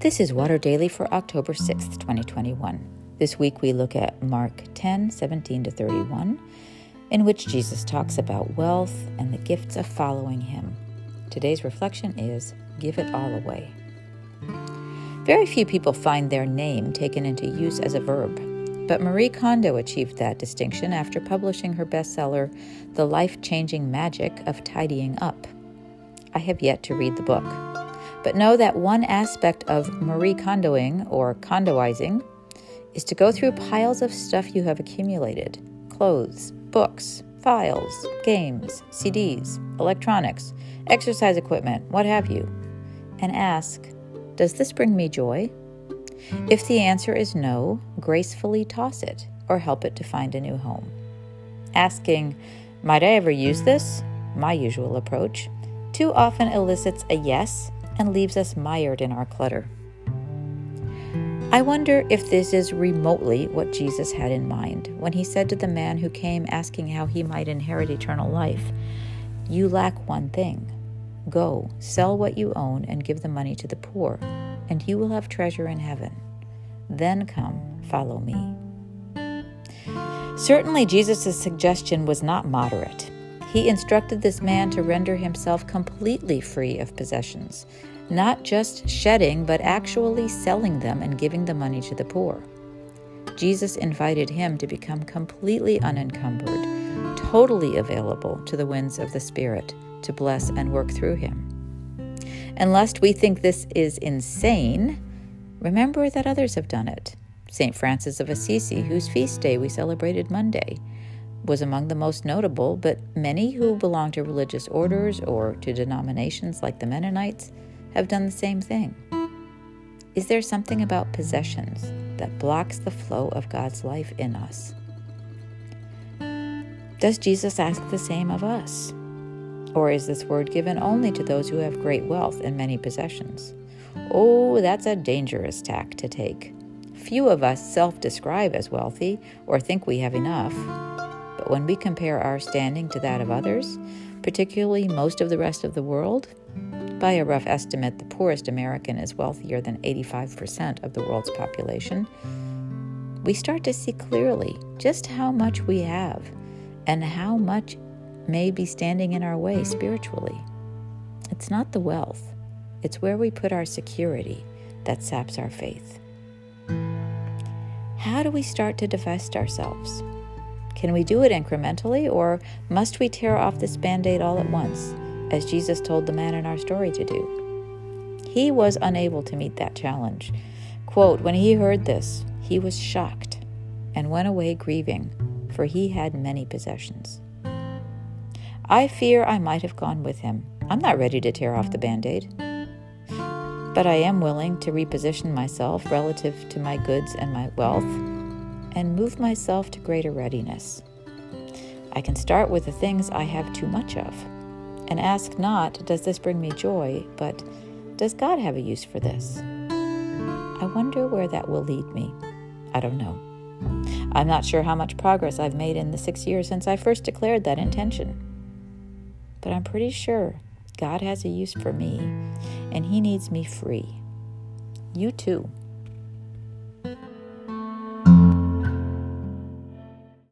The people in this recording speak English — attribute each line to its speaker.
Speaker 1: This is Water Daily for October 6th, 2021. This week we look at Mark 10 17 to 31, in which Jesus talks about wealth and the gifts of following him. Today's reflection is Give it all away. Very few people find their name taken into use as a verb, but Marie Kondo achieved that distinction after publishing her bestseller, The Life Changing Magic of Tidying Up. I have yet to read the book, but know that one aspect of Marie Kondoing or Kondoizing is to go through piles of stuff you have accumulated clothes, books, files, games, CDs, electronics, exercise equipment, what have you, and ask, Does this bring me joy? If the answer is no, gracefully toss it or help it to find a new home. Asking, Might I ever use this? My usual approach, too often elicits a yes and leaves us mired in our clutter. I wonder if this is remotely what Jesus had in mind when he said to the man who came asking how he might inherit eternal life, You lack one thing. Go, sell what you own and give the money to the poor, and you will have treasure in heaven. Then come, follow me. Certainly, Jesus' suggestion was not moderate. He instructed this man to render himself completely free of possessions, not just shedding, but actually selling them and giving the money to the poor. Jesus invited him to become completely unencumbered, totally available to the winds of the Spirit to bless and work through him. And lest we think this is insane, remember that others have done it. St. Francis of Assisi, whose feast day we celebrated Monday, was among the most notable, but many who belong to religious orders or to denominations like the Mennonites have done the same thing. Is there something about possessions that blocks the flow of God's life in us? Does Jesus ask the same of us? Or is this word given only to those who have great wealth and many possessions? Oh, that's a dangerous tack to take. Few of us self describe as wealthy or think we have enough. But when we compare our standing to that of others, particularly most of the rest of the world, by a rough estimate, the poorest American is wealthier than 85% of the world's population, we start to see clearly just how much we have and how much may be standing in our way spiritually. It's not the wealth, it's where we put our security that saps our faith. How do we start to divest ourselves? Can we do it incrementally, or must we tear off this band aid all at once, as Jesus told the man in our story to do? He was unable to meet that challenge. Quote, when he heard this, he was shocked and went away grieving, for he had many possessions. I fear I might have gone with him. I'm not ready to tear off the band aid. But I am willing to reposition myself relative to my goods and my wealth and move myself to greater readiness. I can start with the things I have too much of and ask not, Does this bring me joy? but Does God have a use for this? I wonder where that will lead me. I don't know. I'm not sure how much progress I've made in the six years since I first declared that intention but I'm pretty sure God has a use for me and He needs me free. You too.